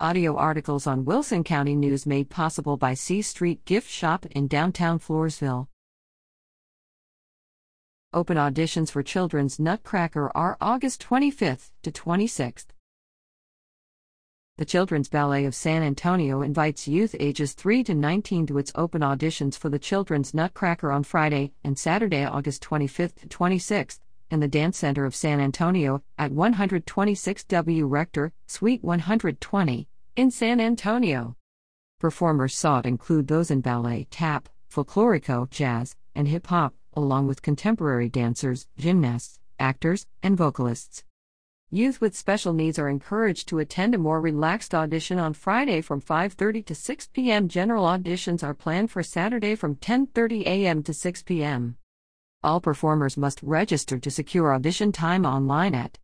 Audio articles on Wilson County News made possible by C Street Gift Shop in downtown Floresville. Open auditions for Children's Nutcracker are August 25th to 26th. The Children's Ballet of San Antonio invites youth ages 3 to 19 to its open auditions for the Children's Nutcracker on Friday and Saturday, August 25th to 26th, in the Dance Center of San Antonio at 126 W. Rector, Suite 120, in San Antonio. Performers sought include those in ballet, tap, folklorico, jazz, and hip hop, along with contemporary dancers, gymnasts, actors, and vocalists. Youth with special needs are encouraged to attend a more relaxed audition on Friday from 5:30 to 6 p.m. General auditions are planned for Saturday from 10:30 a.m. to 6 p.m. All performers must register to secure audition time online at